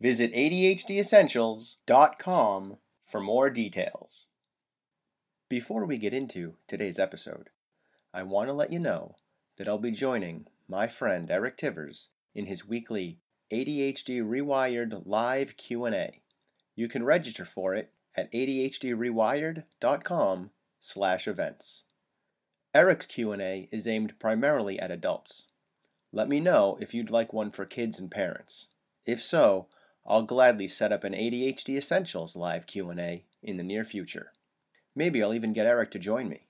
Visit ADHDessentials.com for more details. Before we get into today's episode, I want to let you know that I'll be joining my friend Eric Tivers in his weekly ADHD Rewired live Q&A. You can register for it at adhdrewired.com slash events. Eric's Q&A is aimed primarily at adults. Let me know if you'd like one for kids and parents. If so, I'll gladly set up an ADHD Essentials live Q&A in the near future. Maybe I'll even get Eric to join me.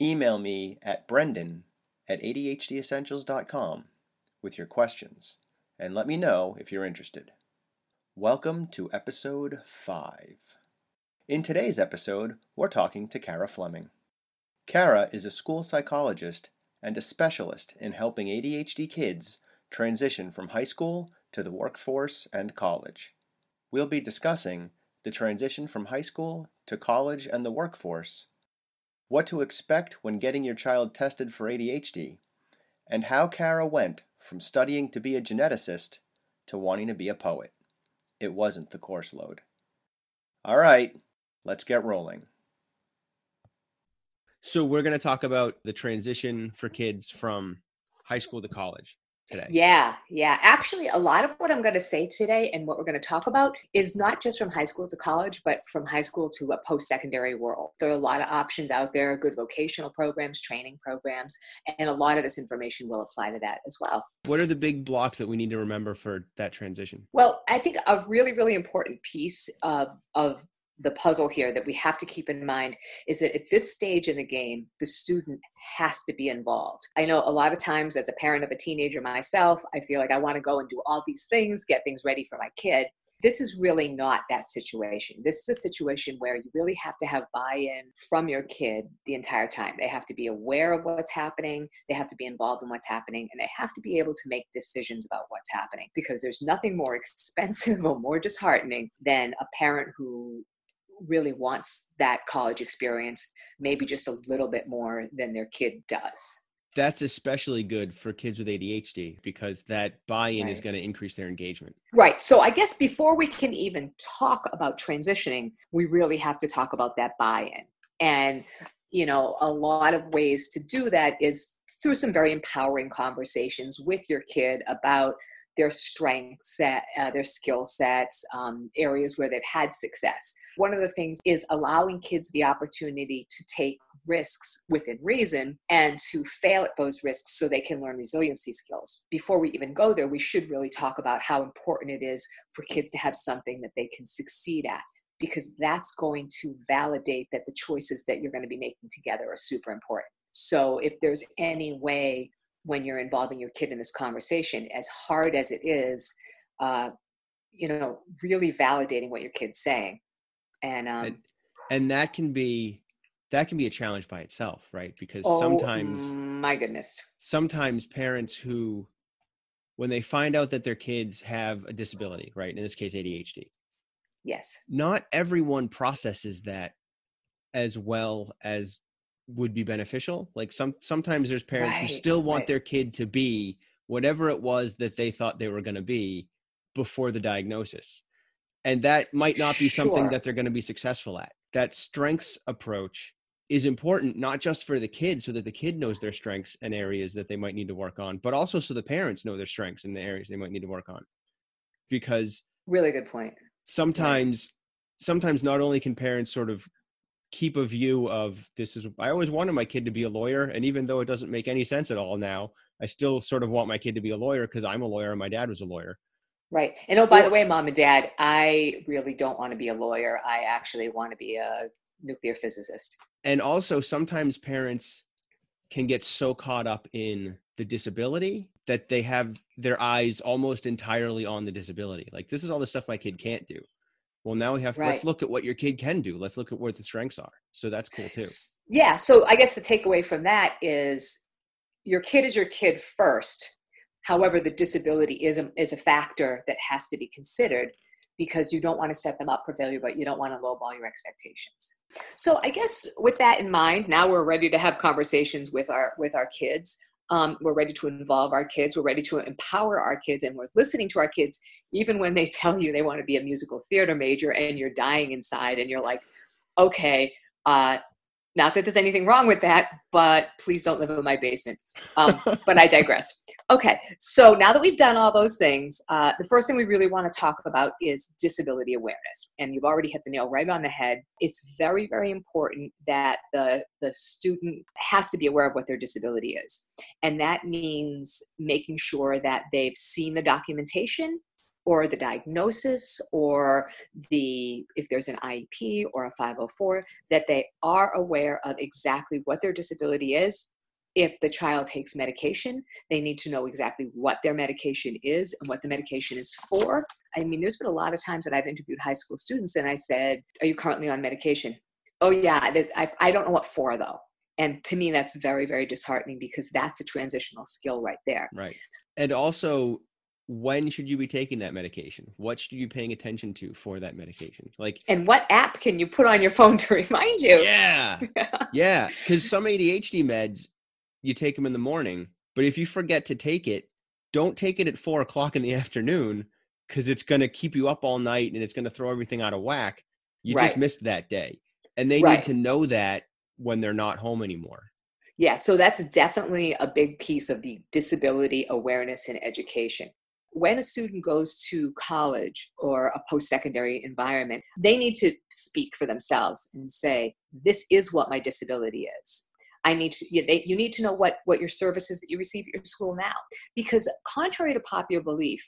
Email me at brendan at adhdessentials.com with your questions and let me know if you're interested. Welcome to episode 5. In today's episode, we're talking to Kara Fleming. Kara is a school psychologist and a specialist in helping ADHD kids transition from high school to the workforce and college. We'll be discussing the transition from high school to college and the workforce, what to expect when getting your child tested for ADHD, and how Kara went from studying to be a geneticist to wanting to be a poet. It wasn't the course load. All right, let's get rolling. So, we're going to talk about the transition for kids from high school to college today. Yeah, yeah. Actually, a lot of what I'm going to say today and what we're going to talk about is not just from high school to college, but from high school to a post secondary world. There are a lot of options out there, good vocational programs, training programs, and a lot of this information will apply to that as well. What are the big blocks that we need to remember for that transition? Well, I think a really, really important piece of, of the puzzle here that we have to keep in mind is that at this stage in the game, the student has to be involved. I know a lot of times as a parent of a teenager myself, I feel like I want to go and do all these things, get things ready for my kid. This is really not that situation. This is a situation where you really have to have buy in from your kid the entire time. They have to be aware of what's happening, they have to be involved in what's happening, and they have to be able to make decisions about what's happening because there's nothing more expensive or more disheartening than a parent who really wants that college experience maybe just a little bit more than their kid does that's especially good for kids with ADHD because that buy-in right. is going to increase their engagement. Right. So I guess before we can even talk about transitioning, we really have to talk about that buy-in. And you know, a lot of ways to do that is through some very empowering conversations with your kid about their strengths, uh, their skill sets, um, areas where they've had success. One of the things is allowing kids the opportunity to take risks within reason and to fail at those risks so they can learn resiliency skills. Before we even go there, we should really talk about how important it is for kids to have something that they can succeed at because that's going to validate that the choices that you're going to be making together are super important. So if there's any way when you're involving your kid in this conversation, as hard as it is, uh, you know, really validating what your kid's saying. And, um, and, and that can be that can be a challenge by itself, right? Because oh, sometimes my goodness. Sometimes parents who when they find out that their kids have a disability, right? In this case ADHD. Yes. Not everyone processes that as well as would be beneficial. Like some sometimes there's parents right, who still want right. their kid to be whatever it was that they thought they were going to be before the diagnosis. And that might not be sure. something that they're going to be successful at. That strengths approach is important not just for the kid so that the kid knows their strengths and areas that they might need to work on, but also so the parents know their strengths and the areas they might need to work on. Because really good point. Sometimes sometimes not only can parents sort of keep a view of this is I always wanted my kid to be a lawyer and even though it doesn't make any sense at all now, I still sort of want my kid to be a lawyer because I'm a lawyer and my dad was a lawyer. Right. And oh by the way, mom and dad, I really don't want to be a lawyer. I actually want to be a nuclear physicist. And also sometimes parents can get so caught up in the disability that they have their eyes almost entirely on the disability. Like this is all the stuff my kid can't do. Well, now we have right. let's look at what your kid can do. Let's look at what the strengths are. So that's cool too. Yeah. So I guess the takeaway from that is your kid is your kid first. However, the disability is a, is a factor that has to be considered because you don't want to set them up for failure, but you don't want to lowball your expectations. So I guess with that in mind, now we're ready to have conversations with our with our kids. Um, we're ready to involve our kids. We're ready to empower our kids, and we're listening to our kids even when they tell you they want to be a musical theater major, and you're dying inside, and you're like, okay, uh, not that there's anything wrong with that, but please don't live in my basement. Um, but I digress. Okay, so now that we've done all those things, uh, the first thing we really want to talk about is disability awareness. And you've already hit the nail right on the head. It's very, very important that the, the student has to be aware of what their disability is. And that means making sure that they've seen the documentation or the diagnosis or the if there's an IEP or a 504 that they are aware of exactly what their disability is. If the child takes medication they need to know exactly what their medication is and what the medication is for. I mean there's been a lot of times that i've interviewed high school students and i said are you currently on medication? Oh yeah i, don't know what for though. And to me that's very very disheartening because that's a transitional skill right there. Right. And also when should you be taking that medication? What should you be paying attention to for that medication? Like And what app can you put on your phone to remind you? Yeah. yeah, cuz some ADHD meds you take them in the morning, but if you forget to take it, don't take it at four o'clock in the afternoon because it's going to keep you up all night and it's going to throw everything out of whack. You right. just missed that day. And they right. need to know that when they're not home anymore. Yeah, so that's definitely a big piece of the disability awareness and education when a student goes to college or a post secondary environment, they need to speak for themselves and say, This is what my disability is. I need to, you, they, you need to know what, what your services that you receive at your school now. Because, contrary to popular belief,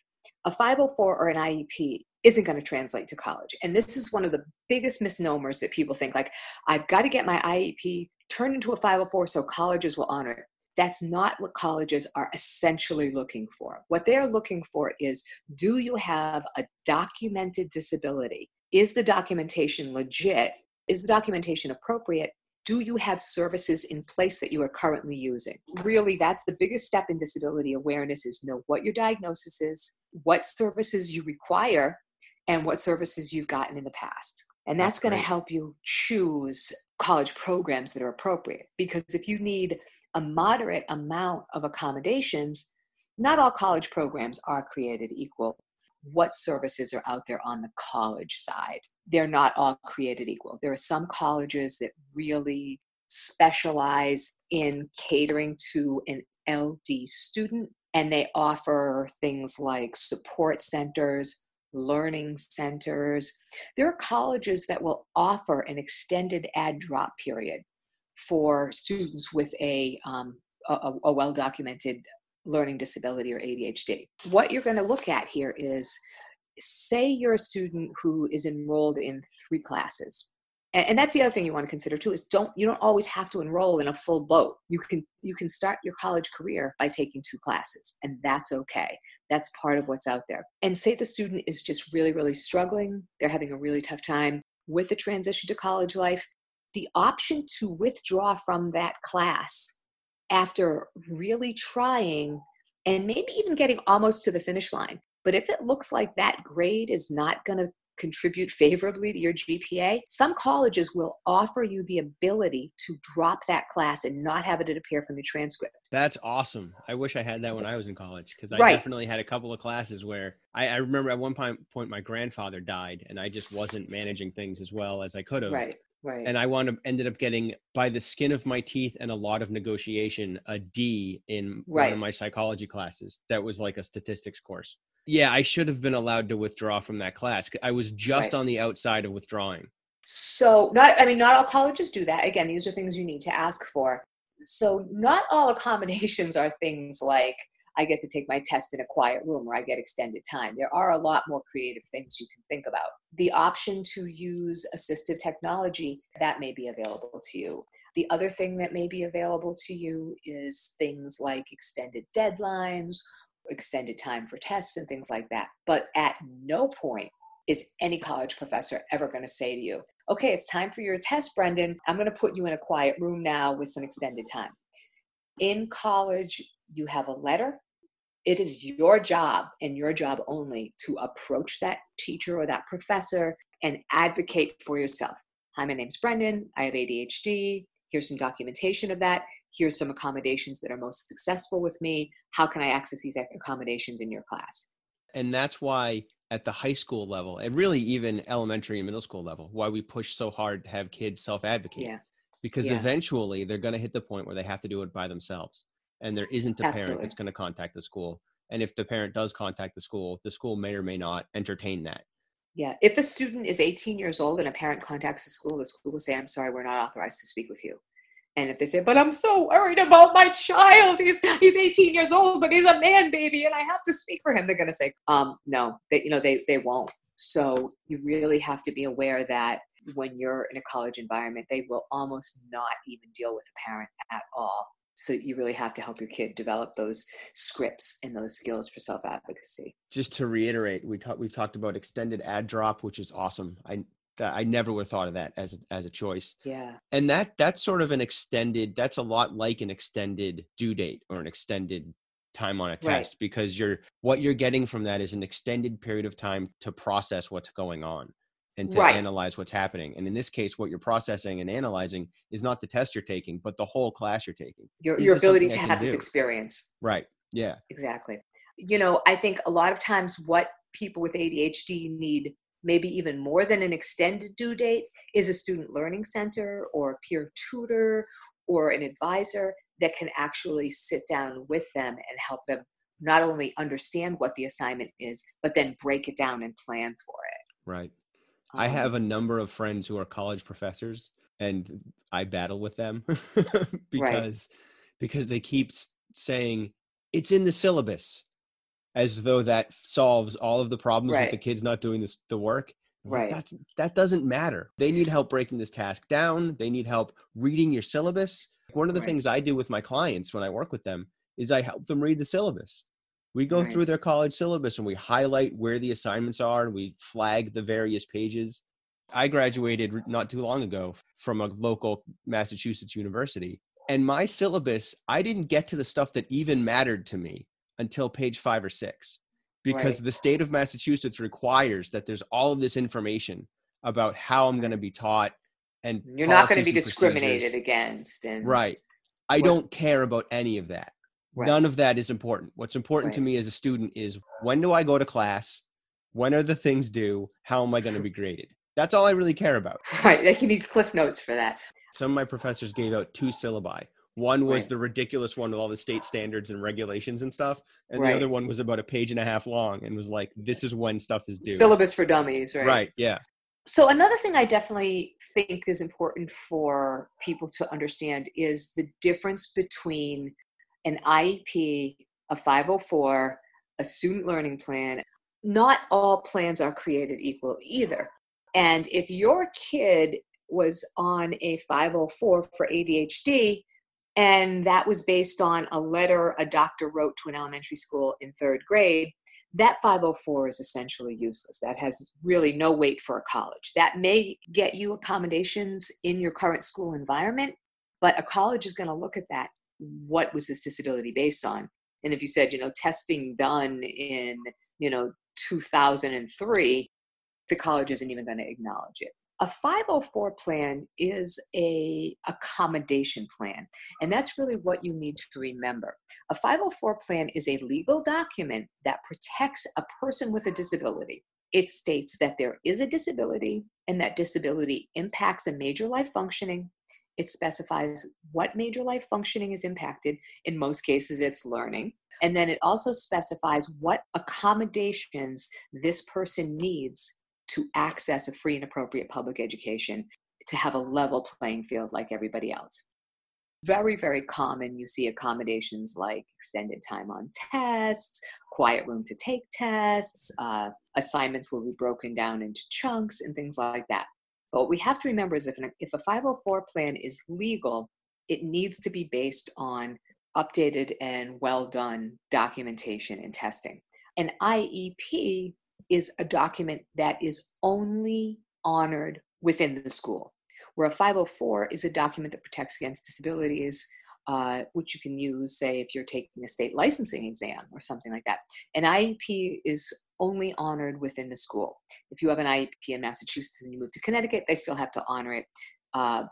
a 504 or an IEP isn't going to translate to college. And this is one of the biggest misnomers that people think like, I've got to get my IEP turned into a 504 so colleges will honor it. That's not what colleges are essentially looking for. What they're looking for is do you have a documented disability? Is the documentation legit? Is the documentation appropriate? Do you have services in place that you are currently using? Really, that's the biggest step in disability awareness is know what your diagnosis is, what services you require, and what services you've gotten in the past. And that's, that's going to help you choose college programs that are appropriate. Because if you need a moderate amount of accommodations, not all college programs are created equal. What services are out there on the college side? They're not all created equal. There are some colleges that really specialize in catering to an LD student, and they offer things like support centers, learning centers. There are colleges that will offer an extended add drop period for students with a, um, a, a well documented learning disability or ADHD. What you're going to look at here is say you're a student who is enrolled in three classes and, that's the other thing you want to consider too is don't you don't always have to enroll in a full boat you can you can start your college career by taking two classes and that's okay that's part of what's out there. And say the student is just really really struggling they're having a really tough time with the transition to college life the option to withdraw from that class after really trying and maybe even getting almost to the finish line. But if it looks like that grade is not going to contribute favorably to your GPA, some colleges will offer you the ability to drop that class and not have it appear from your transcript. That's awesome. I wish I had that when I was in college because I right. definitely had a couple of classes where I, I, remember at one point, point my grandfather died and I just wasn't managing things as well as I could have. Right. Right. And I wound up ended up getting by the skin of my teeth and a lot of negotiation a D in right. one of my psychology classes. That was like a statistics course yeah, I should have been allowed to withdraw from that class. I was just right. on the outside of withdrawing. So, not I mean, not all colleges do that. Again, these are things you need to ask for. So, not all accommodations are things like I get to take my test in a quiet room or I get extended time. There are a lot more creative things you can think about. The option to use assistive technology that may be available to you The other thing that may be available to you is things like extended deadlines, extended time for tests, and things like that. But at no point is any college professor ever going to say to you, okay, it's time for your test, Brendan. I'm going to put you in a quiet room now with some extended time. In college, you have a letter. It is your job and your job only to approach that teacher or that professor and advocate for yourself. Hi, my name's Brendan. I have ADHD. Here's some documentation of that. Here's some accommodations that are most successful with me. How can I access these accommodations in your class? And that's why at the high school level and really even elementary and middle school level why we push so hard to have kids self-advocate yeah. because Yeah. eventually they're going to hit the point where they have to do it by themselves and there isn't a parent that's going to contact the school and if the parent does contact the school the school may or may not entertain that Yeah. If a student is 18 years old and a parent contacts the school, the school will say, I'm sorry, we're not authorized to speak with you. And if they say, but I'm so worried about my child, he's, he's 18 years old, but he's a man baby and I have to speak for him, they're going to say, um, no, they, you know, they, they won't. So you really have to be aware that when you're in a college environment, they will almost not even deal with a parent at all. So you really have to help your kid develop those scripts and those skills for self advocacy. just to reiterate we talked we've talked about extended add drop which is awesome i i never would have thought of that as a, as a choice Yeah. and that that's sort of an extended that's a lot like an extended due date or an extended time on a Right. test because you're what you're getting from that is an extended period of time to process what's going on and to Right. analyze what's happening and in this case what you're processing and analyzing is not the test you're taking but the whole class you're taking Your, Is your ability to have can this do? experience. right yeah Exactly. You know, I think a lot of times what people with ADHD need, maybe even more than an extended due date, is a student learning center or a peer tutor or an advisor that can actually sit down with them and help them not only understand what the assignment is, but then break it down and plan for it. right. I Um, have a number of friends who are college professors and I battle with them because because they keep saying it's in the syllabus as though that solves all of the problems with the kids not doing this the work. Right. That's that doesn't matter. They need help breaking this task down. They need help reading your syllabus. One of the Right. things I do with my clients when I work with them is I help them read the syllabus. We go Right. through their college syllabus and we highlight where the assignments are and we flag the various pages. I graduated not too long ago from a local Massachusetts university. And my syllabus, I didn't get to the stuff that even mattered to me until page five or six because Right. the state of Massachusetts requires that there's all of this information about how I'm going to be taught and You're not going to be discriminated against. And Right. I what- don't care about any of that. Right. None of that is important. What's important to me as a student is when do I go to class? When are the things due? How am I going to be graded? That's all I really care about. Right. Like you need cliff notes for that. Some of my professors gave out two syllabi. One was Right. the ridiculous one with all the state standards and regulations and stuff, and Right. the other one was about a page and a half long and was like, "This is when stuff is due." Syllabus for dummies, right? right? Yeah. So another thing I definitely think is important for people to understand is the difference between an IEP, a 504, a student learning plan. Not all plans are created equal either. And if your kid was on a 504 for ADHD, and that was based on a letter a doctor wrote to an elementary school in third grade, that 504 is essentially useless. That has really no weight for a college. That may get you accommodations in your current school environment, but a college is going to look at that. What was this disability based on? And if you said, you know, testing done in, you know, 2003, the college isn't even going to acknowledge it. A 504 plan is a accommodation plan, and that's really what you need to remember. A 504 plan is a legal document that protects a person with a disability. It states that there is a disability and that disability impacts a major life functioning. It specifies what major life functioning is impacted. In most cases, it's learning. And then it also specifies what accommodations this person needs to access a free and appropriate public education to have a level playing field like everybody else very, very common. You see accommodations like extended time on tests, quiet room to take tests, uh, assignments will be broken down into chunks, and things like that. But what we have to remember is if, an, if a 504 plan is legal, it needs to be based on updated and well done documentation and testing. An IEP is a document that is only honored within the school, where a 504 is a document that protects against disabilities, uh, which you can use, say, if you're taking a state licensing exam or something like that. An IEP is only honored within the school. If you have an IEP in Massachusetts and you move to Connecticut, they still have to honor it, uh,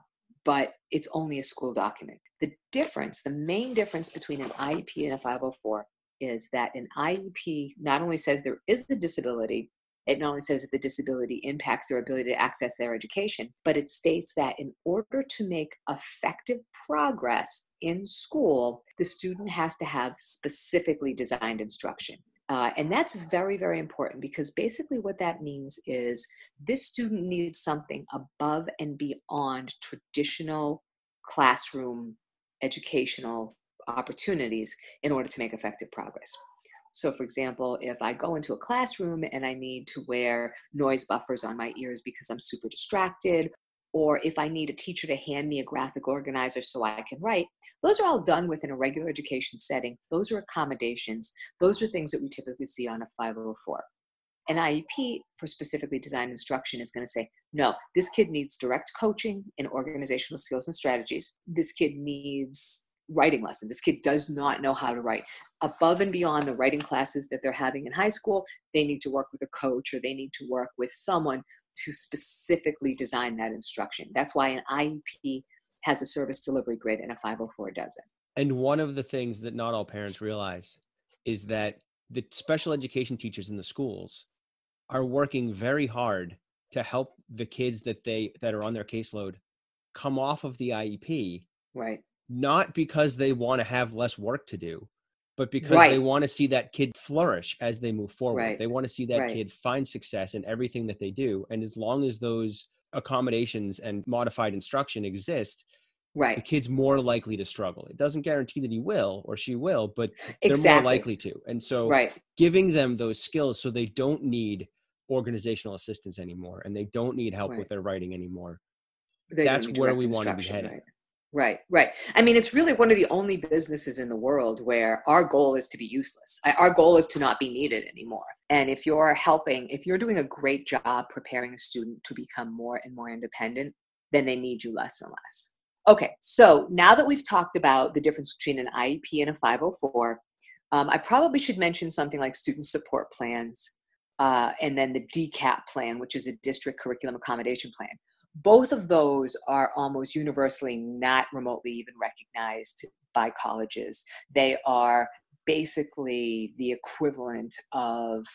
but it's only a school document. The difference, the main difference between an IEP and a 504 is that an IEP not only says there is a disability, it not only says that the disability impacts their ability to access their education, but it states that in order to make effective progress in school, the student has to have specifically designed instruction. Uh, and that's very, very important because basically what that means is this student needs something above and beyond traditional classroom educational opportunities in order to make effective progress. So, for example, if I go into a classroom and I need to wear noise buffers on my ears because I'm super distracted, or if I need a teacher to hand me a graphic organizer so I can write, those are all done within a regular education setting. Those are accommodations. Those are things that we typically see on a 504. An IEP for specifically designed instruction is going to say, no, this kid needs direct coaching in organizational skills and strategies. This kid needs writing lessons. This kid does not know how to write. Above and beyond the writing classes that they're having in high school, they need to work with a coach or they need to work with someone to specifically design that instruction. That's why an IEP has a service delivery grid and a 504 doesn't. And one of the things that not all parents realize is that the special education teachers in the schools are working very hard to help the kids that they that are on their caseload come off of the IEP. Right not because they want to have less work to do, but because right. they want to see that kid flourish as they move forward. Right. They want to see that right. kid find success in everything that they do. And as long as those accommodations and modified instruction exist, right. the kid's more likely to struggle. It doesn't guarantee that he will or she will, but they're exactly. more likely to. And so right. giving them those skills so they don't need organizational assistance anymore and they don't need help with their writing anymore. They're that's where we want to be heading. Right, right. I mean, it's really one of the only businesses in the world where our goal is to be useless. Our goal is to not be needed anymore. And if you're helping, if you're doing a great job preparing a student to become more and more independent, then they need you less and less. Okay, so now that we've talked about the difference between an IEP and a 504, um, I probably should mention something like student support plans uh, and then the DCAP plan, which is a district curriculum accommodation plan both of those are almost universally not remotely even recognized by colleges. They are basically the equivalent of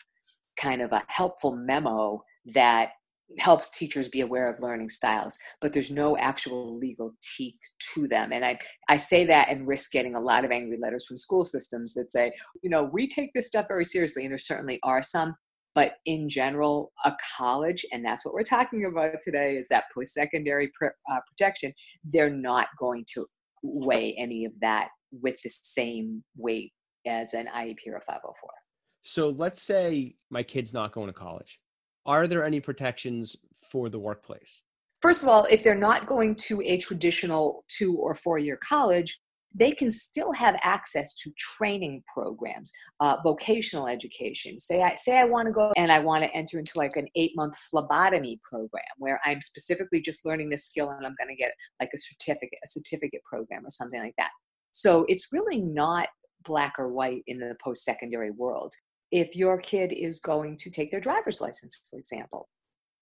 kind of a helpful memo that helps teachers be aware of learning styles but there's no actual legal teeth to them and i i say that and risk getting a lot of angry letters from school systems that say you know we take this stuff very seriously and there certainly are some but in general a college and that's what we're talking about today is that post-secondary pr- uh, protection they're not going to weigh any of that with the same weight as an iep or 504 so let's say my kid's not going to college. Are there any protections for the workplace? First of all if they're not going to a traditional two or four year college they can still have access to training programs, uh, vocational education. Say I say I want to go and I want to enter into like an eight month phlebotomy program where I'm specifically just learning this skill and I'm going to get like a certificate, a certificate program or something like that. So it's really not black or white in the post secondary world. If your kid is going to take their driver's license, for example,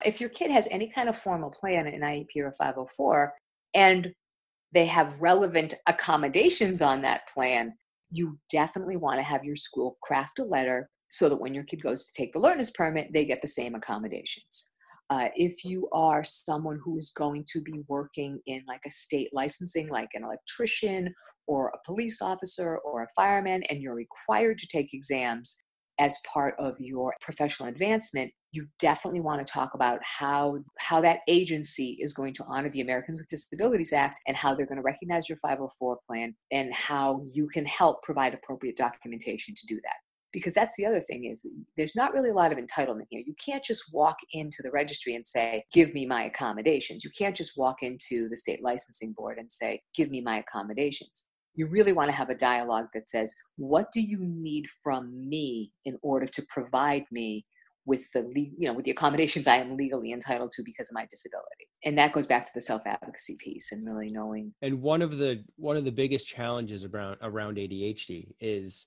if your kid has any kind of formal plan in IEP or 504, and they have relevant accommodations on that plan, you definitely want to have your school craft a letter so that when your kid goes to take the learner's permit, they get the same accommodations. Uh, if you are someone who is going to be working in like a state licensing, like an electrician or a police officer or a fireman, and you're required to take exams as part of your professional advancement, you definitely want to talk about how how that agency is going to honor the Americans with Disabilities Act and how they're going to recognize your 504 plan and how you can help provide appropriate documentation to do that. because that's the other thing is there's not really a lot of entitlement here. You can't just walk into the registry and say give me my accommodations. You can't just walk into the state licensing board and say give me my accommodations you really want to have a dialogue that says what do you need from me in order to provide me with the you know with the accommodations I am legally entitled to because of my disability. And that goes back to the self advocacy piece and really knowing. And one of the one of the biggest challenges around around ADHD is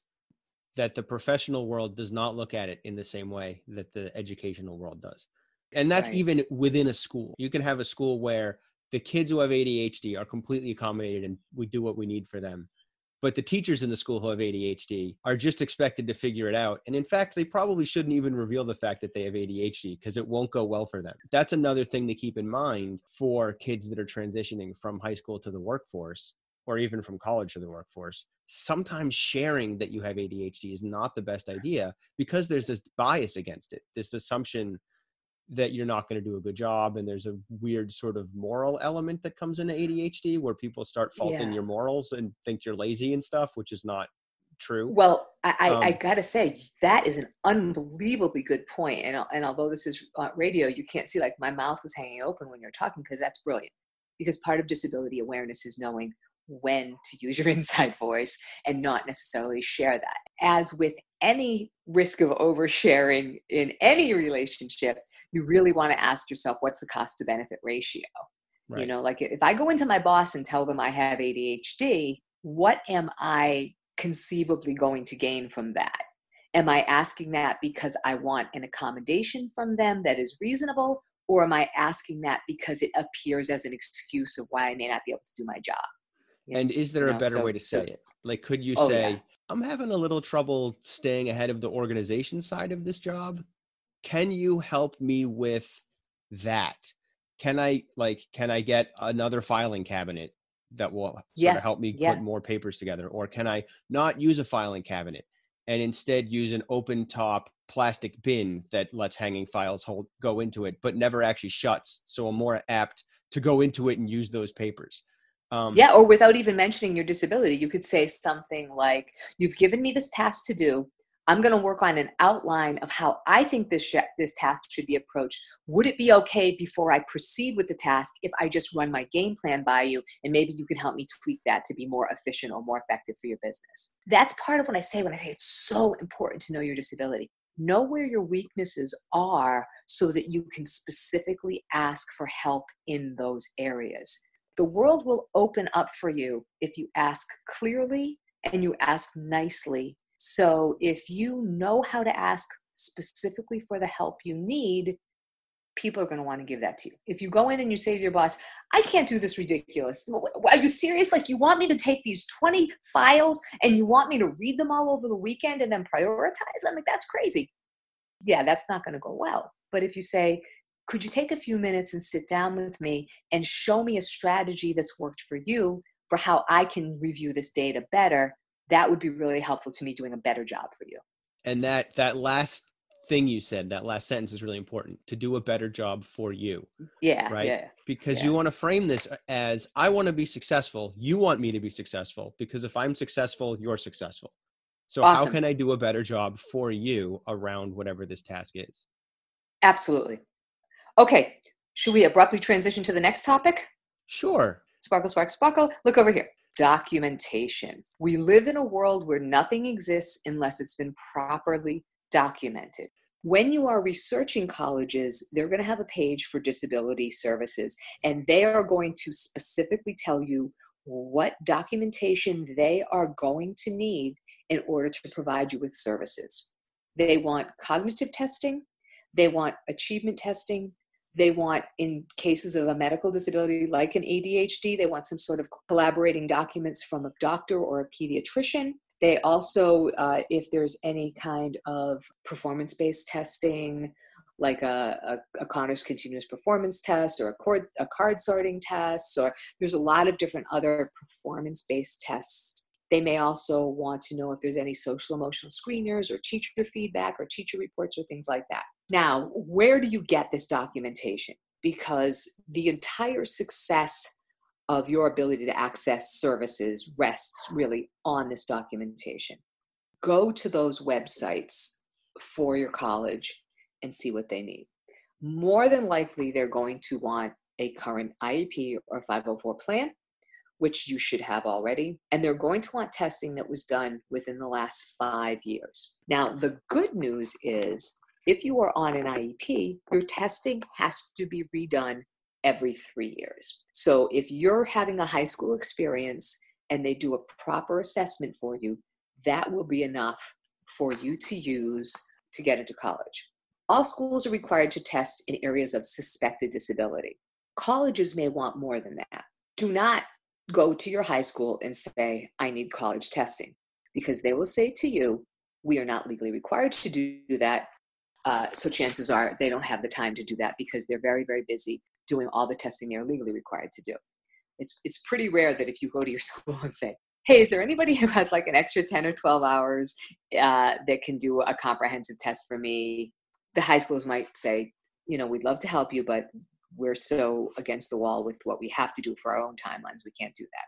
that the professional world does not look at it in the same way that the educational world does. And that's right. even within a school. You can have a school where the kids who have ADHD are completely accommodated and we do what we need for them but the teachers in the school who have ADHD are just expected to figure it out. And in fact, they probably shouldn't even reveal the fact that they have ADHD because it won't go well for them. That's another thing to keep in mind for kids that are transitioning from high school to the workforce or even from college to the workforce. Sometimes sharing that you have ADHD is not the best idea because there's this bias against it, this assumption that you're not going to do a good job and there's a weird sort of moral element that comes into ADHD where people start faulting yeah. your morals and think you're lazy and stuff which is not true. Well I, um, I, gotta say that is an unbelievably good point and, and although this is uh, radio you can't see like my mouth was hanging open when you're talking because that's brilliant because part of disability awareness is knowing when to use your inside voice and not necessarily share that. As with any risk of oversharing in any relationship, you really want to ask yourself, what's the cost to benefit ratio? Right. You know, like if I go into my boss and tell them I have ADHD, what am I conceivably going to gain from that? Am I asking that because I want an accommodation from them that is reasonable? Or am I asking that because it appears as an excuse of why I may not be able to do my job? You and is there a better so, way to say so, it? Like, could you oh, say, yeah. I'm having a little trouble staying ahead of the organization side of this job. Can you help me with that? Can I like can I get another filing cabinet that will sort yeah. of help me yeah. put more papers together or can I not use a filing cabinet and instead use an open top plastic bin that lets hanging files hold go into it but never actually shuts so I'm more apt to go into it and use those papers. Um, yeah, or without even mentioning your disability, you could say something like, "You've given me this task to do. I'm going to work on an outline of how I think this sh- this task should be approached. Would it be okay before I proceed with the task if I just run my game plan by you, and maybe you could help me tweak that to be more efficient or more effective for your business?" That's part of what I say when I say it's so important to know your disability. Know where your weaknesses are so that you can specifically ask for help in those areas the world will open up for you if you ask clearly and you ask nicely. So if you know how to ask specifically for the help you need, people are going to want to give that to you. If you go in and you say to your boss, I can't do this ridiculous. Are you serious? Like, you want me to take these 20 files and you want me to read them all over the weekend and then prioritize them? Like, that's crazy. Yeah, that's not going to go well. But if you say, could you take a few minutes and sit down with me and show me a strategy that's worked for you for how I can review this data better? That would be really helpful to me doing a better job for you. And that that last thing you said, that last sentence is really important to do a better job for you. Yeah. Right. Yeah, because yeah. you want to frame this as I want to be successful. You want me to be successful because if I'm successful, you're successful. So awesome. how can I do a better job for you around whatever this task is? Absolutely. Okay, should we abruptly transition to the next topic? Sure. Sparkle, sparkle, sparkle. Look over here. Documentation. We live in a world where nothing exists unless it's been properly documented. When you are researching colleges, they're going to have a page for disability services, and they are going to specifically tell you what documentation they are going to need in order to provide you with services. They want cognitive testing, they want achievement testing, they want in cases of a medical disability like an adhd they want some sort of collaborating documents from a doctor or a pediatrician. They also uh, if there's any kind of performance-based testing like a, a, a Conners continuous performance test or a, cord, a card sorting test or there's a lot of different other performance-based tests they may also want to know if there's any social emotional screeners or teacher feedback or teacher reports or things like that now, where do you get this documentation? Because the entire success of your ability to access services rests really on this documentation. go to those websites for your college and see what they need. More than likely, they're going to want a current IEP or 504 plan, which you should have already. And they're going to want testing that was done within the last five years. Now, the good news is if you are on an IEP, your testing has to be redone every three years. So if you're having a high school experience and they do a proper assessment for you, that will be enough for you to use to get into college. All schools are required to test in areas of suspected disability. Colleges may want more than that. Do not go to your high school and say, I need college testing, because they will say to you, We are not legally required to do that. Uh, so chances are they don't have the time to do that because they're very, very busy doing all the testing they're legally required to do. It's, it's pretty rare that if you go to your school and say, hey, is there anybody who has like an extra 10 or 12 hours uh, that can do a comprehensive test for me? The high schools might say, you know, we'd love to help you, but we're so against the wall with what we have to do for our own timelines. We can't do that.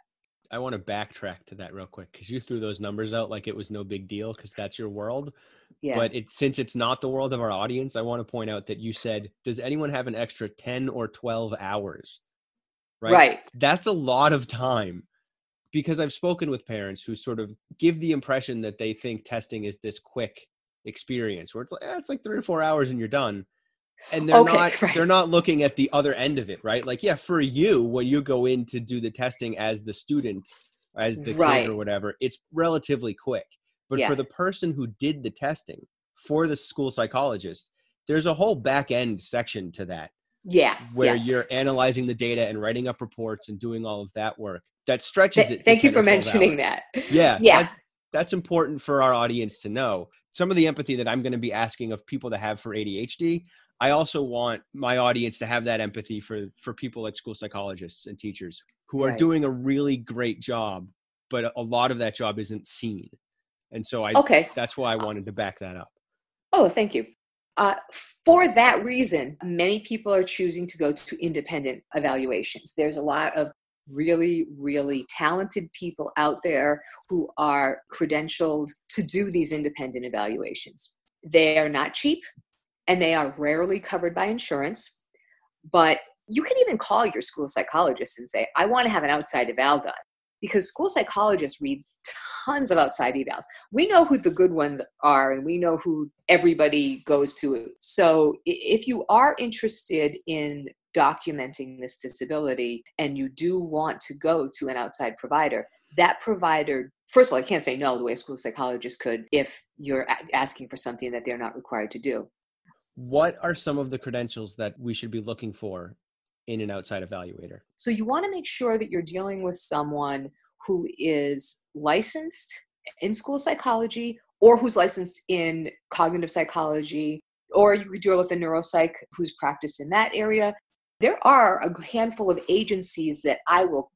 I want to backtrack to that real quick because you threw those numbers out like it was no big deal because that's your world. Yeah. But it since it's not the world of our audience, I want to point out that you said, "Does anyone have an extra ten or twelve hours?" Right. Right. That's a lot of time because I've spoken with parents who sort of give the impression that they think testing is this quick experience where it's like eh, it's like three or four hours and you're done and they're okay, not right. they're not looking at the other end of it right like yeah for you when you go in to do the testing as the student as the right. kid or whatever it's relatively quick but yeah. for the person who did the testing for the school psychologist there's a whole back end section to that yeah where yeah. you're analyzing the data and writing up reports and doing all of that work that stretches Th- it. Thank you for mentioning hours. that. Yeah. Yeah. That's, that's important for our audience to know. Some of the empathy that I'm going to be asking of people to have for ADHD, I also want my audience to have that empathy for for people like school psychologists and teachers who are right. doing a really great job, but a lot of that job isn't seen. And so I okay. that's why I wanted to back that up. Oh, thank you. Uh, for that reason, many people are choosing to go to independent evaluations. There's a lot of really, really talented people out there who are credentialed to do these independent evaluations. They are not cheap and they are rarely covered by insurance, but you can even call your school psychologist and say, I want to have an outside eval done because school psychologists read tons of outside evals. We know who the good ones are and we know who everybody goes to. So if you are interested in documenting this disability and you do want to go to an outside provider, that provider first of all, I can't say no the way a school psychologist could if you're asking for something that they're not required to do. What are some of the credentials that we should be looking for in an outside evaluator? So, you want to make sure that you're dealing with someone who is licensed in school psychology or who's licensed in cognitive psychology, or you could deal with a neuropsych who's practiced in that area. There are a handful of agencies that I will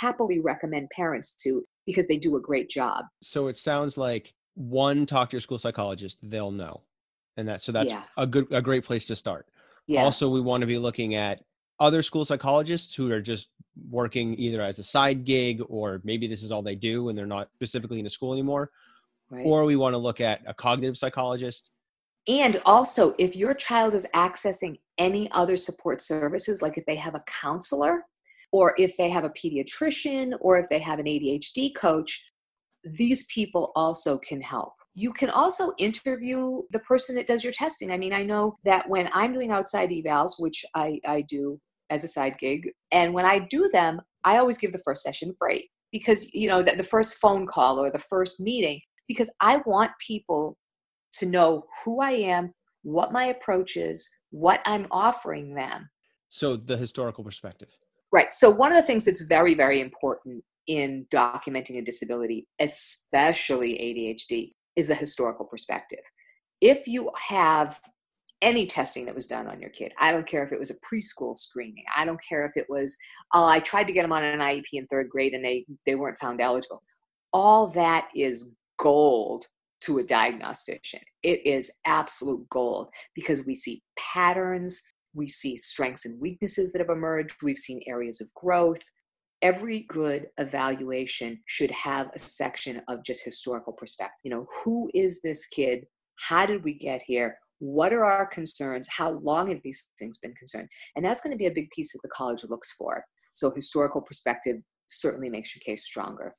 happily recommend parents to because they do a great job. So it sounds like one talk to your school psychologist, they'll know. And that so that's yeah. a good a great place to start. Yeah. Also, we want to be looking at other school psychologists who are just working either as a side gig or maybe this is all they do and they're not specifically in a school anymore. Right. Or we want to look at a cognitive psychologist and also, if your child is accessing any other support services, like if they have a counselor, or if they have a pediatrician, or if they have an ADHD coach, these people also can help. You can also interview the person that does your testing. I mean, I know that when I'm doing outside evals, which I, I do as a side gig, and when I do them, I always give the first session free because, you know, the, the first phone call or the first meeting, because I want people to know who I am, what my approach is, what I'm offering them. So, the historical perspective. Right. So, one of the things that's very, very important in documenting a disability, especially ADHD, is a historical perspective. If you have any testing that was done on your kid, I don't care if it was a preschool screening, I don't care if it was, oh, I tried to get them on an IEP in third grade and they, they weren't found eligible. All that is gold to a diagnostician. It is absolute gold because we see patterns, we see strengths and weaknesses that have emerged, we've seen areas of growth. Every good evaluation should have a section of just historical perspective. You know, who is this kid? How did we get here? What are our concerns? How long have these things been concerned? And that's going to be a big piece that the college looks for. So, historical perspective certainly makes your case stronger.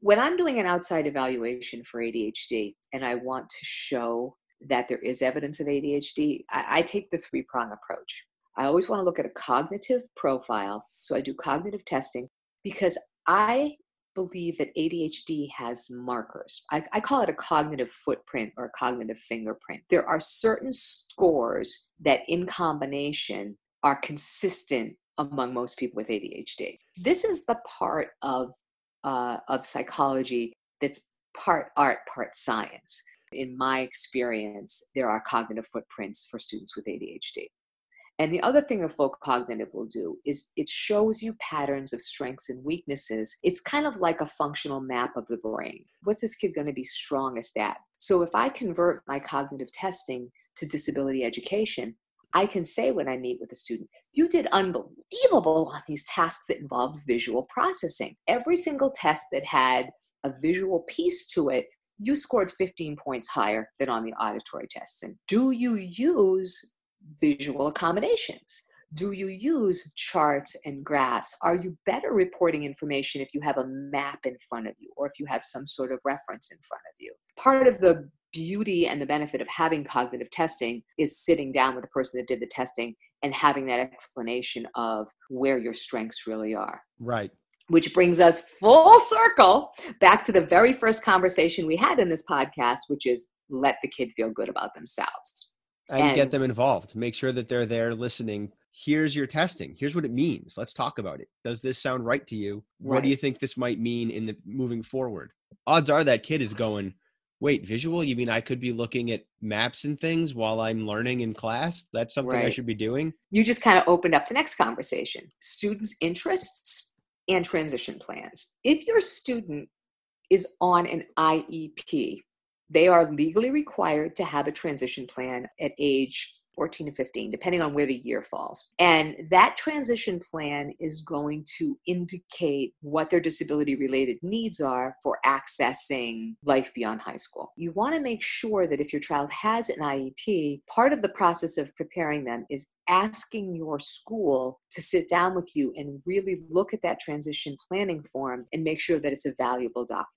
When I'm doing an outside evaluation for ADHD and I want to show that there is evidence of ADHD, I, I take the three prong approach. I always want to look at a cognitive profile. So I do cognitive testing because I believe that ADHD has markers. I, I, call it a cognitive footprint or a cognitive fingerprint. There are certain scores that, in combination, are consistent among most people with ADHD. This is the part of uh, of psychology that's part art, part science. In my experience, there are cognitive footprints for students with ADHD. And the other thing a folk cognitive will do is it shows you patterns of strengths and weaknesses. It's kind of like a functional map of the brain. What's this kid going to be strongest at? So if I convert my cognitive testing to disability education, I can say when I meet with a student, you did unbelievable on these tasks that involved visual processing. Every single test that had a visual piece to it, you scored 15 points higher than on the auditory tests. And do you use visual accommodations? Do you use charts and graphs? Are you better reporting information if you have a map in front of you or if you have some sort of reference in front of you? Part of the beauty and the benefit of having cognitive testing is sitting down with the person that did the testing and having that explanation of where your strengths really are. Right. Which brings us full circle back to the very first conversation we had in this podcast, which is let the kid feel good about themselves and, and get them involved. Make sure that they're there listening. Here's your testing. Here's what it means. Let's talk about it. Does this sound right to you? Right. What do you think this might mean in the moving forward? Odds are that kid is going, wait, visual? You mean I could be looking at maps and things while I'm learning in class? That's something right. I should be doing. You just kind of opened up the next conversation. Students' interests and transition plans. If your student is on an IEP, they are legally required to have a transition plan at age 14 to 15, depending on where the year falls. And that transition plan is going to indicate what their disability related needs are for accessing life beyond high school. You want to make sure that if your child has an IEP, part of the process of preparing them is asking your school to sit down with you and really look at that transition planning form and make sure that it's a valuable document.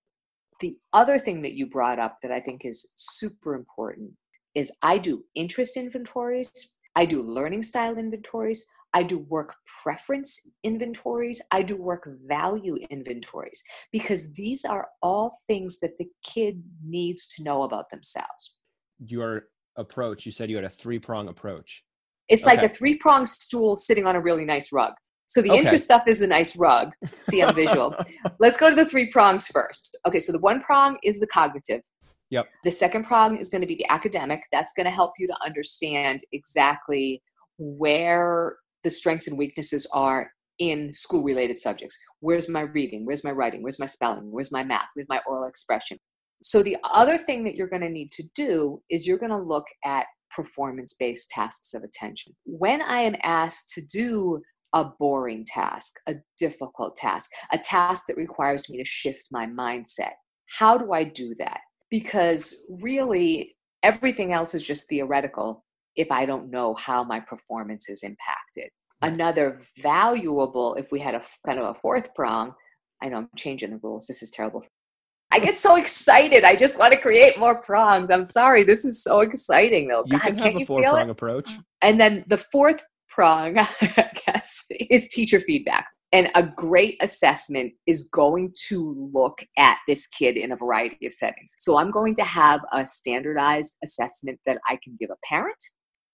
The other thing that you brought up that I think is super important is I do interest inventories, I do learning style inventories, I do work preference inventories, I do work value inventories, because these are all things that the kid needs to know about themselves. Your approach, you said you had a three prong approach. It's okay. like a three prong stool sitting on a really nice rug. So the okay. interest stuff is the nice rug. See, I'm visual. Let's go to the three prongs first. Okay, so the one prong is the cognitive. Yep. The second prong is going to be the academic. That's going to help you to understand exactly where the strengths and weaknesses are in school related subjects. Where's my reading? Where's my writing? Where's my spelling? Where's my math? Where's my oral expression? So, the other thing that you're going to need to do is you're going to look at performance based tasks of attention. When I am asked to do a boring task, a difficult task, a task that requires me to shift my mindset. How do I do that? Because really, everything else is just theoretical if I don't know how my performance is impacted. Another valuable, if we had a kind of a fourth prong, I know I'm changing the rules. This is terrible. I get so excited. I just want to create more prongs. I'm sorry. This is so exciting, though. You God, can have a four prong approach. And then the fourth prong, I guess, is teacher feedback. And a great assessment is going to look at this kid in a variety of settings. So I'm going to have a standardized assessment that I can give a parent.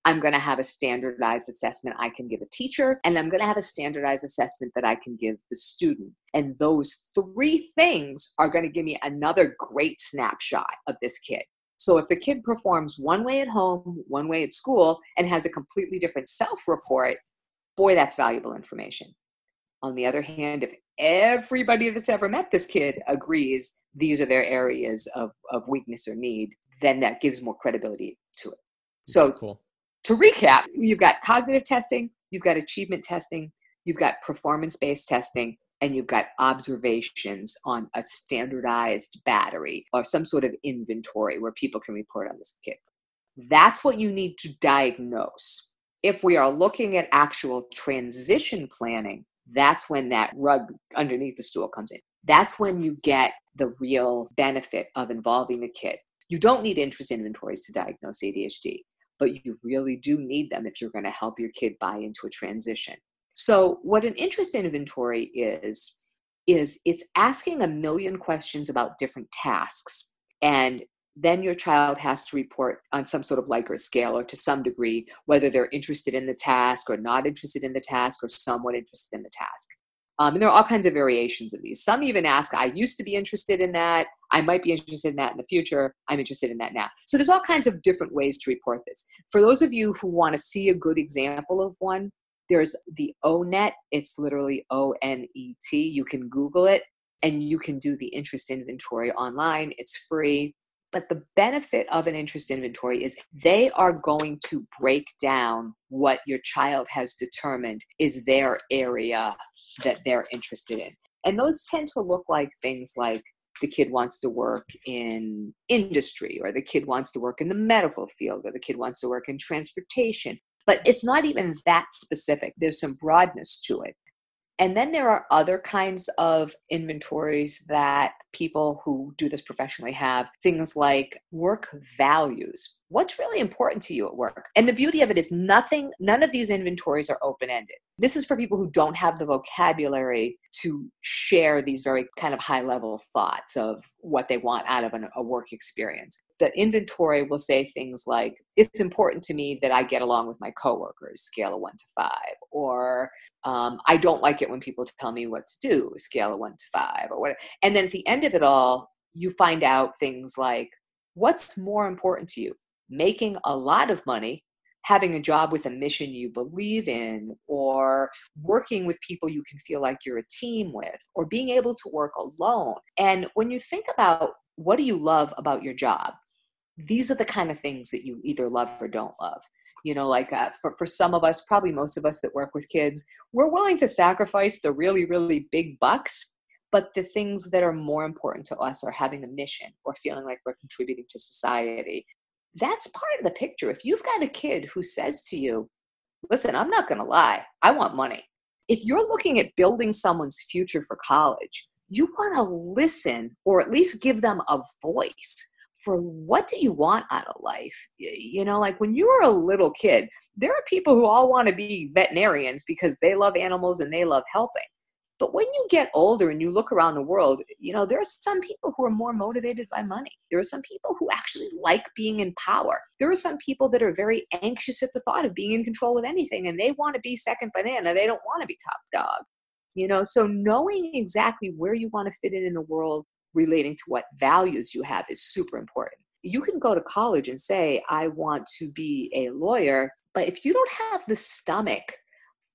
I'm going to have a standardized assessment I can give a teacher, and I'm going to have a standardized assessment that I can give the student. And those three things are going to give me another great snapshot of this kid. So if the kid performs one way at home, one way at school, and has a completely different self report, boy, that's valuable information. On the other hand, if everybody that's ever met this kid agrees these are their areas of, of weakness or need, then that gives more credibility to it. So, cool. to recap, you've got cognitive testing, you've got achievement testing, you've got performance based testing, and you've got observations on a standardized battery or some sort of inventory where people can report on this kid. That's what you need to diagnose. If we are looking at actual transition planning, that's when that rug underneath the stool comes in. That's when you get the real benefit of involving the kid. You don't need interest inventories to diagnose ADHD, but you really do need them if you're going to help your kid buy into a transition. So, what an interest inventory is, is it's asking a million questions about different tasks. And then your child has to report on some sort of Likert scale or to some degree whether they're interested in the task or not interested in the task or somewhat interested in the task. Um, and there are all kinds of variations of these. Some even ask, I used to be interested in that. I might be interested in that in the future. I'm interested in that now. So there's all kinds of different ways to report this. For those of you who want to see a good example of one, there's the ONET. It's literally O N E T. You can Google it and you can do the interest inventory online. It's free. But the benefit of an interest inventory is they are going to break down what your child has determined is their area that they're interested in. And those tend to look like things like the kid wants to work in industry, or the kid wants to work in the medical field, or the kid wants to work in transportation, but it's not even that specific. There's some broadness to it. And then there are other kinds of inventories that people who do this professionally have things like work values. What's really important to you at work? And the beauty of it is nothing, none of these inventories are open ended. This is for people who don't have the vocabulary to share these very kind of high level thoughts of what they want out of an, a work experience. The inventory will say things like, it's important to me that I get along with my coworkers, scale of one to five, or um, I don't like it when people tell me what to do, scale of one to five, or whatever. And then at the end of it all, you find out things like, what's more important to you? Making a lot of money having a job with a mission you believe in, or working with people you can feel like you're a team with, or being able to work alone. And when you think about what do you love about your job, these are the kind of things that you either love or don't love. You know, like uh, for, for some of us, probably most of us that work with kids, we're willing to sacrifice the really, really big bucks but the things that are more important to us are having a mission or feeling like we're contributing to society that's part of the picture. If you've got a kid who says to you, listen, I'm not going to lie, I want money. If you're looking at building someone's future for college, you want to listen or at least give them a voice for what do you want out of life you know like when you were a little kid there are people who all want to be veterinarians because they love animals and they love helping but when you get older and you look around the world, you know, there are some people who are more motivated by money. There are some people who actually like being in power. There are some people that are very anxious at the thought of being in control of anything and they want to be second banana. They don't want to be top dog. You know, so knowing exactly where you want to fit in in the world relating to what values you have is super important. You can go to college and say, I want to be a lawyer, but if you don't have the stomach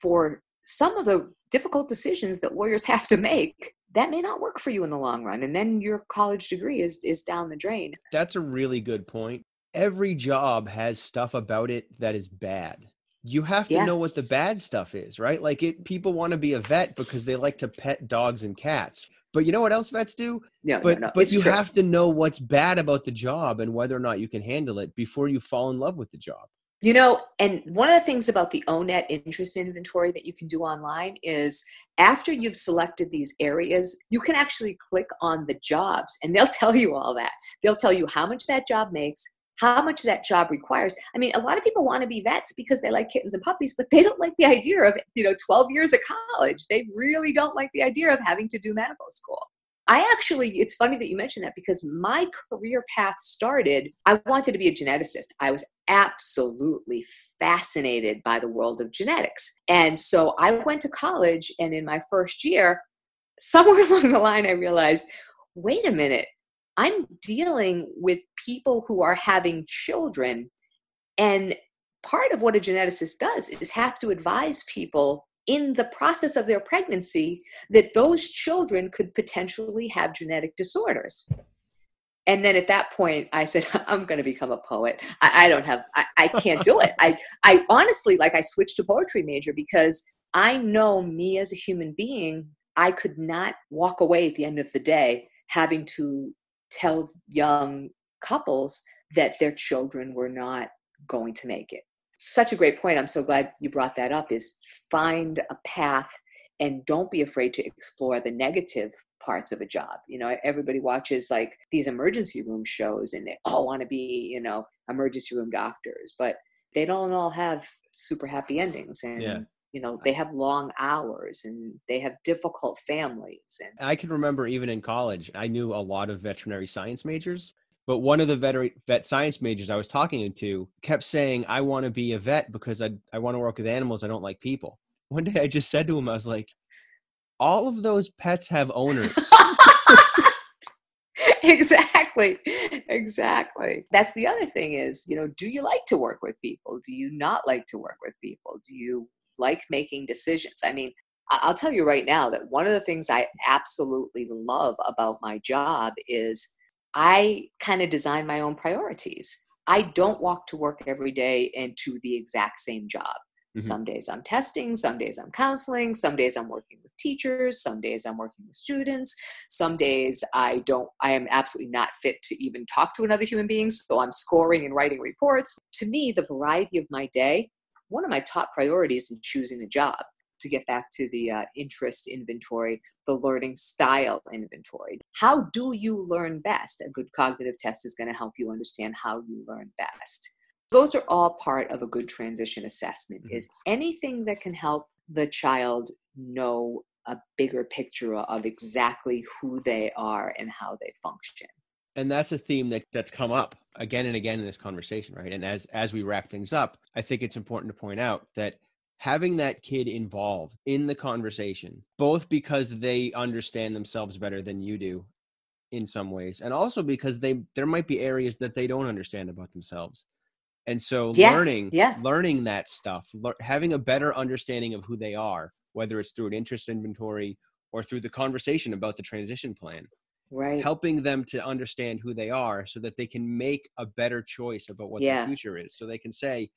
for some of the difficult decisions that lawyers have to make that may not work for you in the long run and then your college degree is is down the drain. That's a really good point. Every job has stuff about it that is bad. You have to yeah. know what the bad stuff is right? Like it people want to be a vet because they like to pet dogs and cats. But you know what else vets do? Yeah but no, no. but you true. have to know what's bad about the job and whether or not you can handle it before you fall in love with the job you know, and one of the things about the ONET interest inventory that you can do online is after you've selected these areas, you can actually click on the jobs and they'll tell you all that. They'll tell you how much that job makes, how much that job requires. I mean, a lot of people want to be vets because they like kittens and puppies, but they don't like the idea of, you know, 12 years of college. They really don't like the idea of having to do medical school. I actually, it's funny that you mentioned that because my career path started, I wanted to be a geneticist. I was absolutely fascinated by the world of genetics. And so I went to college, and in my first year, somewhere along the line, I realized wait a minute, I'm dealing with people who are having children. And part of what a geneticist does is have to advise people in the process of their pregnancy that those children could potentially have genetic disorders. And then at that point, I said, I'm going to become a poet. I, I don't have, I, I can't do it. I, I honestly, like, I switched to poetry major because I know me as a human being I could not walk away at the end of the day having to tell young couples that their children were not going to make it. Such a great point. I'm so glad you brought that up is find a path and don't be afraid to explore the negative parts of a job. You know, everybody watches like these emergency room shows and they all want to be, you know, emergency room doctors, but they don't all have super happy endings. And yeah you know they have long hours and they have difficult families and i can remember even in college i knew a lot of veterinary science majors but one of the vet, vet science majors i was talking to kept saying i want to be a vet because i, I want to work with animals i don't like people. One day i just said to him i was like all of those pets have owners. Exactly exactly. That's the other thing is you know do you like to work with people? Do you not like to work with people? Do you like making decisions. I mean, I'll tell you right now that one of the things I absolutely love about my job is I kind of design my own priorities. I don't walk to work every day and do the exact same job. Mm-hmm. Some days I'm testing, some days I'm counseling, some days I'm working with teachers, some days I'm working with students, some days I don't I am absolutely not fit to even talk to another human being, so I'm scoring and writing reports. To me, the variety of my day one of my top priorities in choosing a job to get back to the uh, interest inventory, the learning style inventory. How do you learn best? A good cognitive test is going to help you understand how you learn best. Those are all part of a good transition assessment. Mm-hmm. Is anything that can help the child know a bigger picture of exactly who they are and how they function and that's a theme that that's come up again and again in this conversation right and as as we wrap things up i think it's important to point out that having that kid involved in the conversation both because they understand themselves better than you do in some ways and also because they there might be areas that they don't understand about themselves and so yeah, learning yeah. learning that stuff le- having a better understanding of who they are whether it's through an interest inventory or through the conversation about the transition plan right helping them to understand who they are so that they can make a better choice about what yeah. the future is so they can say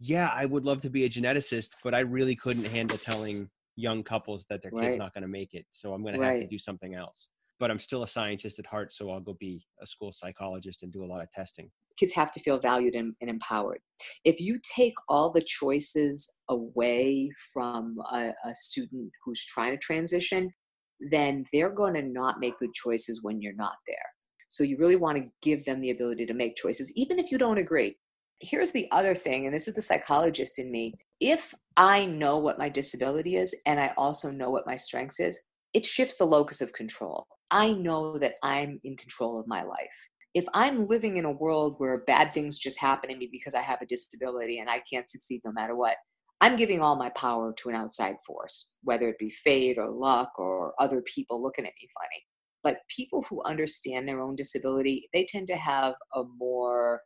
yeah i would love to be a geneticist but i really couldn't handle telling young couples that their right. kid's not going to make it so i'm going to have to do something else but i'm still a scientist at heart so i'll go be a school psychologist and do a lot of testing kids have to feel valued and, and empowered if you take all the choices away from a, a student who's trying to transition then they're going to not make good choices when you're not there. So you really want to give them the ability to make choices, even if you don't agree. Here's the other thing, and this is the psychologist in me. If I know what my disability is and I also know what my strengths is, it shifts the locus of control. I know that I'm in control of my life. If I'm living in a world where bad things just happen to me because I have a disability and I can't succeed no matter what, I'm giving all my power to an outside force, whether it be fate or luck or other people looking at me funny. But people who understand their own disability, they tend to have a more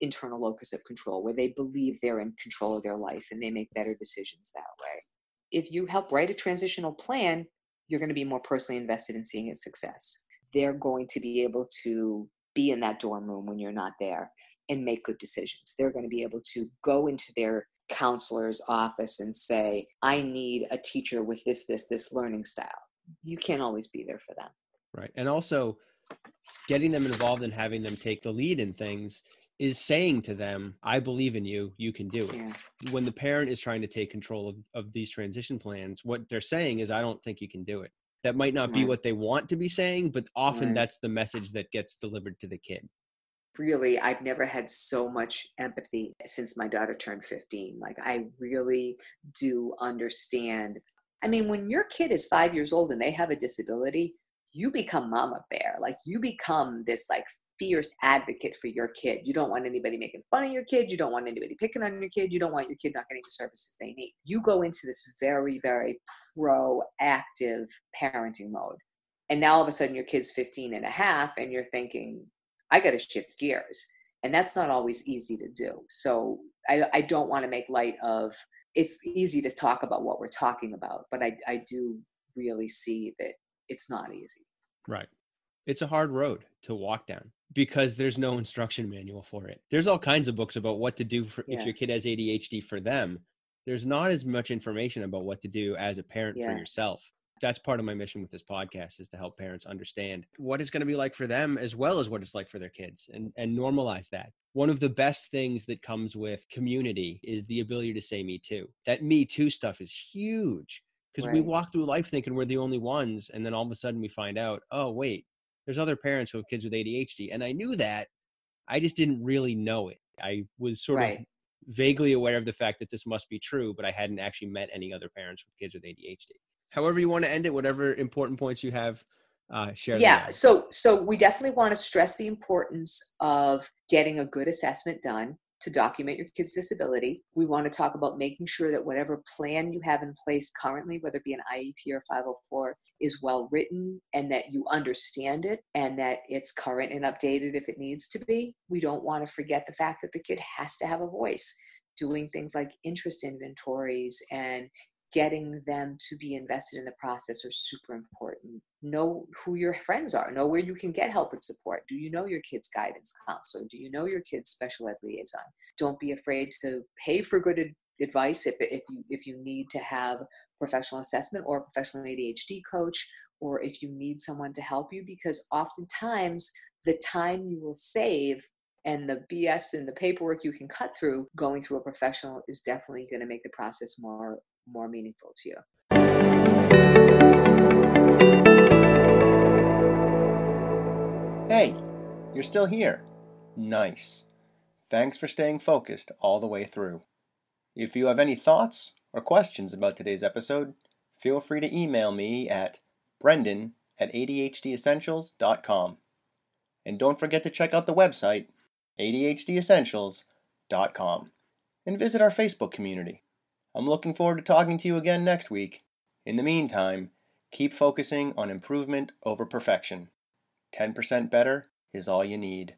internal locus of control where they believe they're in control of their life and they make better decisions that way. If you help write a transitional plan, you're going to be more personally invested in seeing its success. They're going to be able to be in that dorm room when you're not there and make good decisions. They're going to be able to go into their counselor's office and say, I need a teacher with this, this, this learning style. You can't always be there for them. Right. And also, getting them involved and having them take the lead in things is saying to them, I believe in you, you can do it. Yeah. When the parent is trying to take control of, of these transition plans, what they're saying is, I don't think you can do it. That might not right. be what they want to be saying, but often right. that's the message that gets delivered to the kid really i've never had so much empathy since my daughter turned 15 like i really do understand i mean when your kid is five years old and they have a disability you become mama bear like you become this like fierce advocate for your kid you don't want anybody making fun of your kid you don't want anybody picking on your kid you don't want your kid not getting the services they need you go into this very very proactive parenting mode and now all of a sudden your kid's 15 and a half and you're thinking I got to shift gears. And that's not always easy to do. So I, I don't want to make light of it's easy to talk about what we're talking about, but I, I do really see that it's not easy. Right. It's a hard road to walk down because there's no instruction manual for it. There's all kinds of books about what to do for, yeah. if your kid has ADHD for them. There's not as much information about what to do as a parent yeah. for yourself. That's part of my mission with this podcast is to help parents understand what it's going to be like for them as well as what it's like for their kids and, and normalize that. One of the best things that comes with community is the ability to say me too. That me too stuff is huge because right. we walk through life thinking we're the only ones and then all of a sudden we find out, oh wait, there's other parents who have kids with ADHD and I knew that. I just didn't really know it. I was sort right. of vaguely aware of the fact that this must be true, but I hadn't actually met any other parents with kids with ADHD. However, you want to end it, whatever important points you have, uh, share. Yeah. So, so we definitely want to stress the importance of getting a good assessment done to document your kid's disability. We want to talk about making sure that whatever plan you have in place currently, whether it be an IEP or 504, is well written and that you understand it and that it's current and updated if it needs to be. We don't want to forget the fact that the kid has to have a voice. Doing things like interest inventories and getting them to be invested in the process are super important. Know who your friends are. Know where you can get help and support. Do you know your kid's guidance counselor? Do you know your kid's special ed liaison? Don't be afraid to pay for good advice if, if you if you need to have professional assessment or a professional ADHD coach or if you need someone to help you because oftentimes the time you will save and the BS and the paperwork you can cut through going through a professional is definitely going to make the process more more meaningful to you. Hey, you're still here. Nice. Thanks for staying focused all the way through. If you have any thoughts or questions about today's episode, feel free to email me at brendan at adhdessentials.com. And don't forget to check out the website, adhdessentials.com, and visit our Facebook community. I'm looking forward to talking to you again next week. In the meantime, keep focusing on improvement over perfection. 10% better is all you need.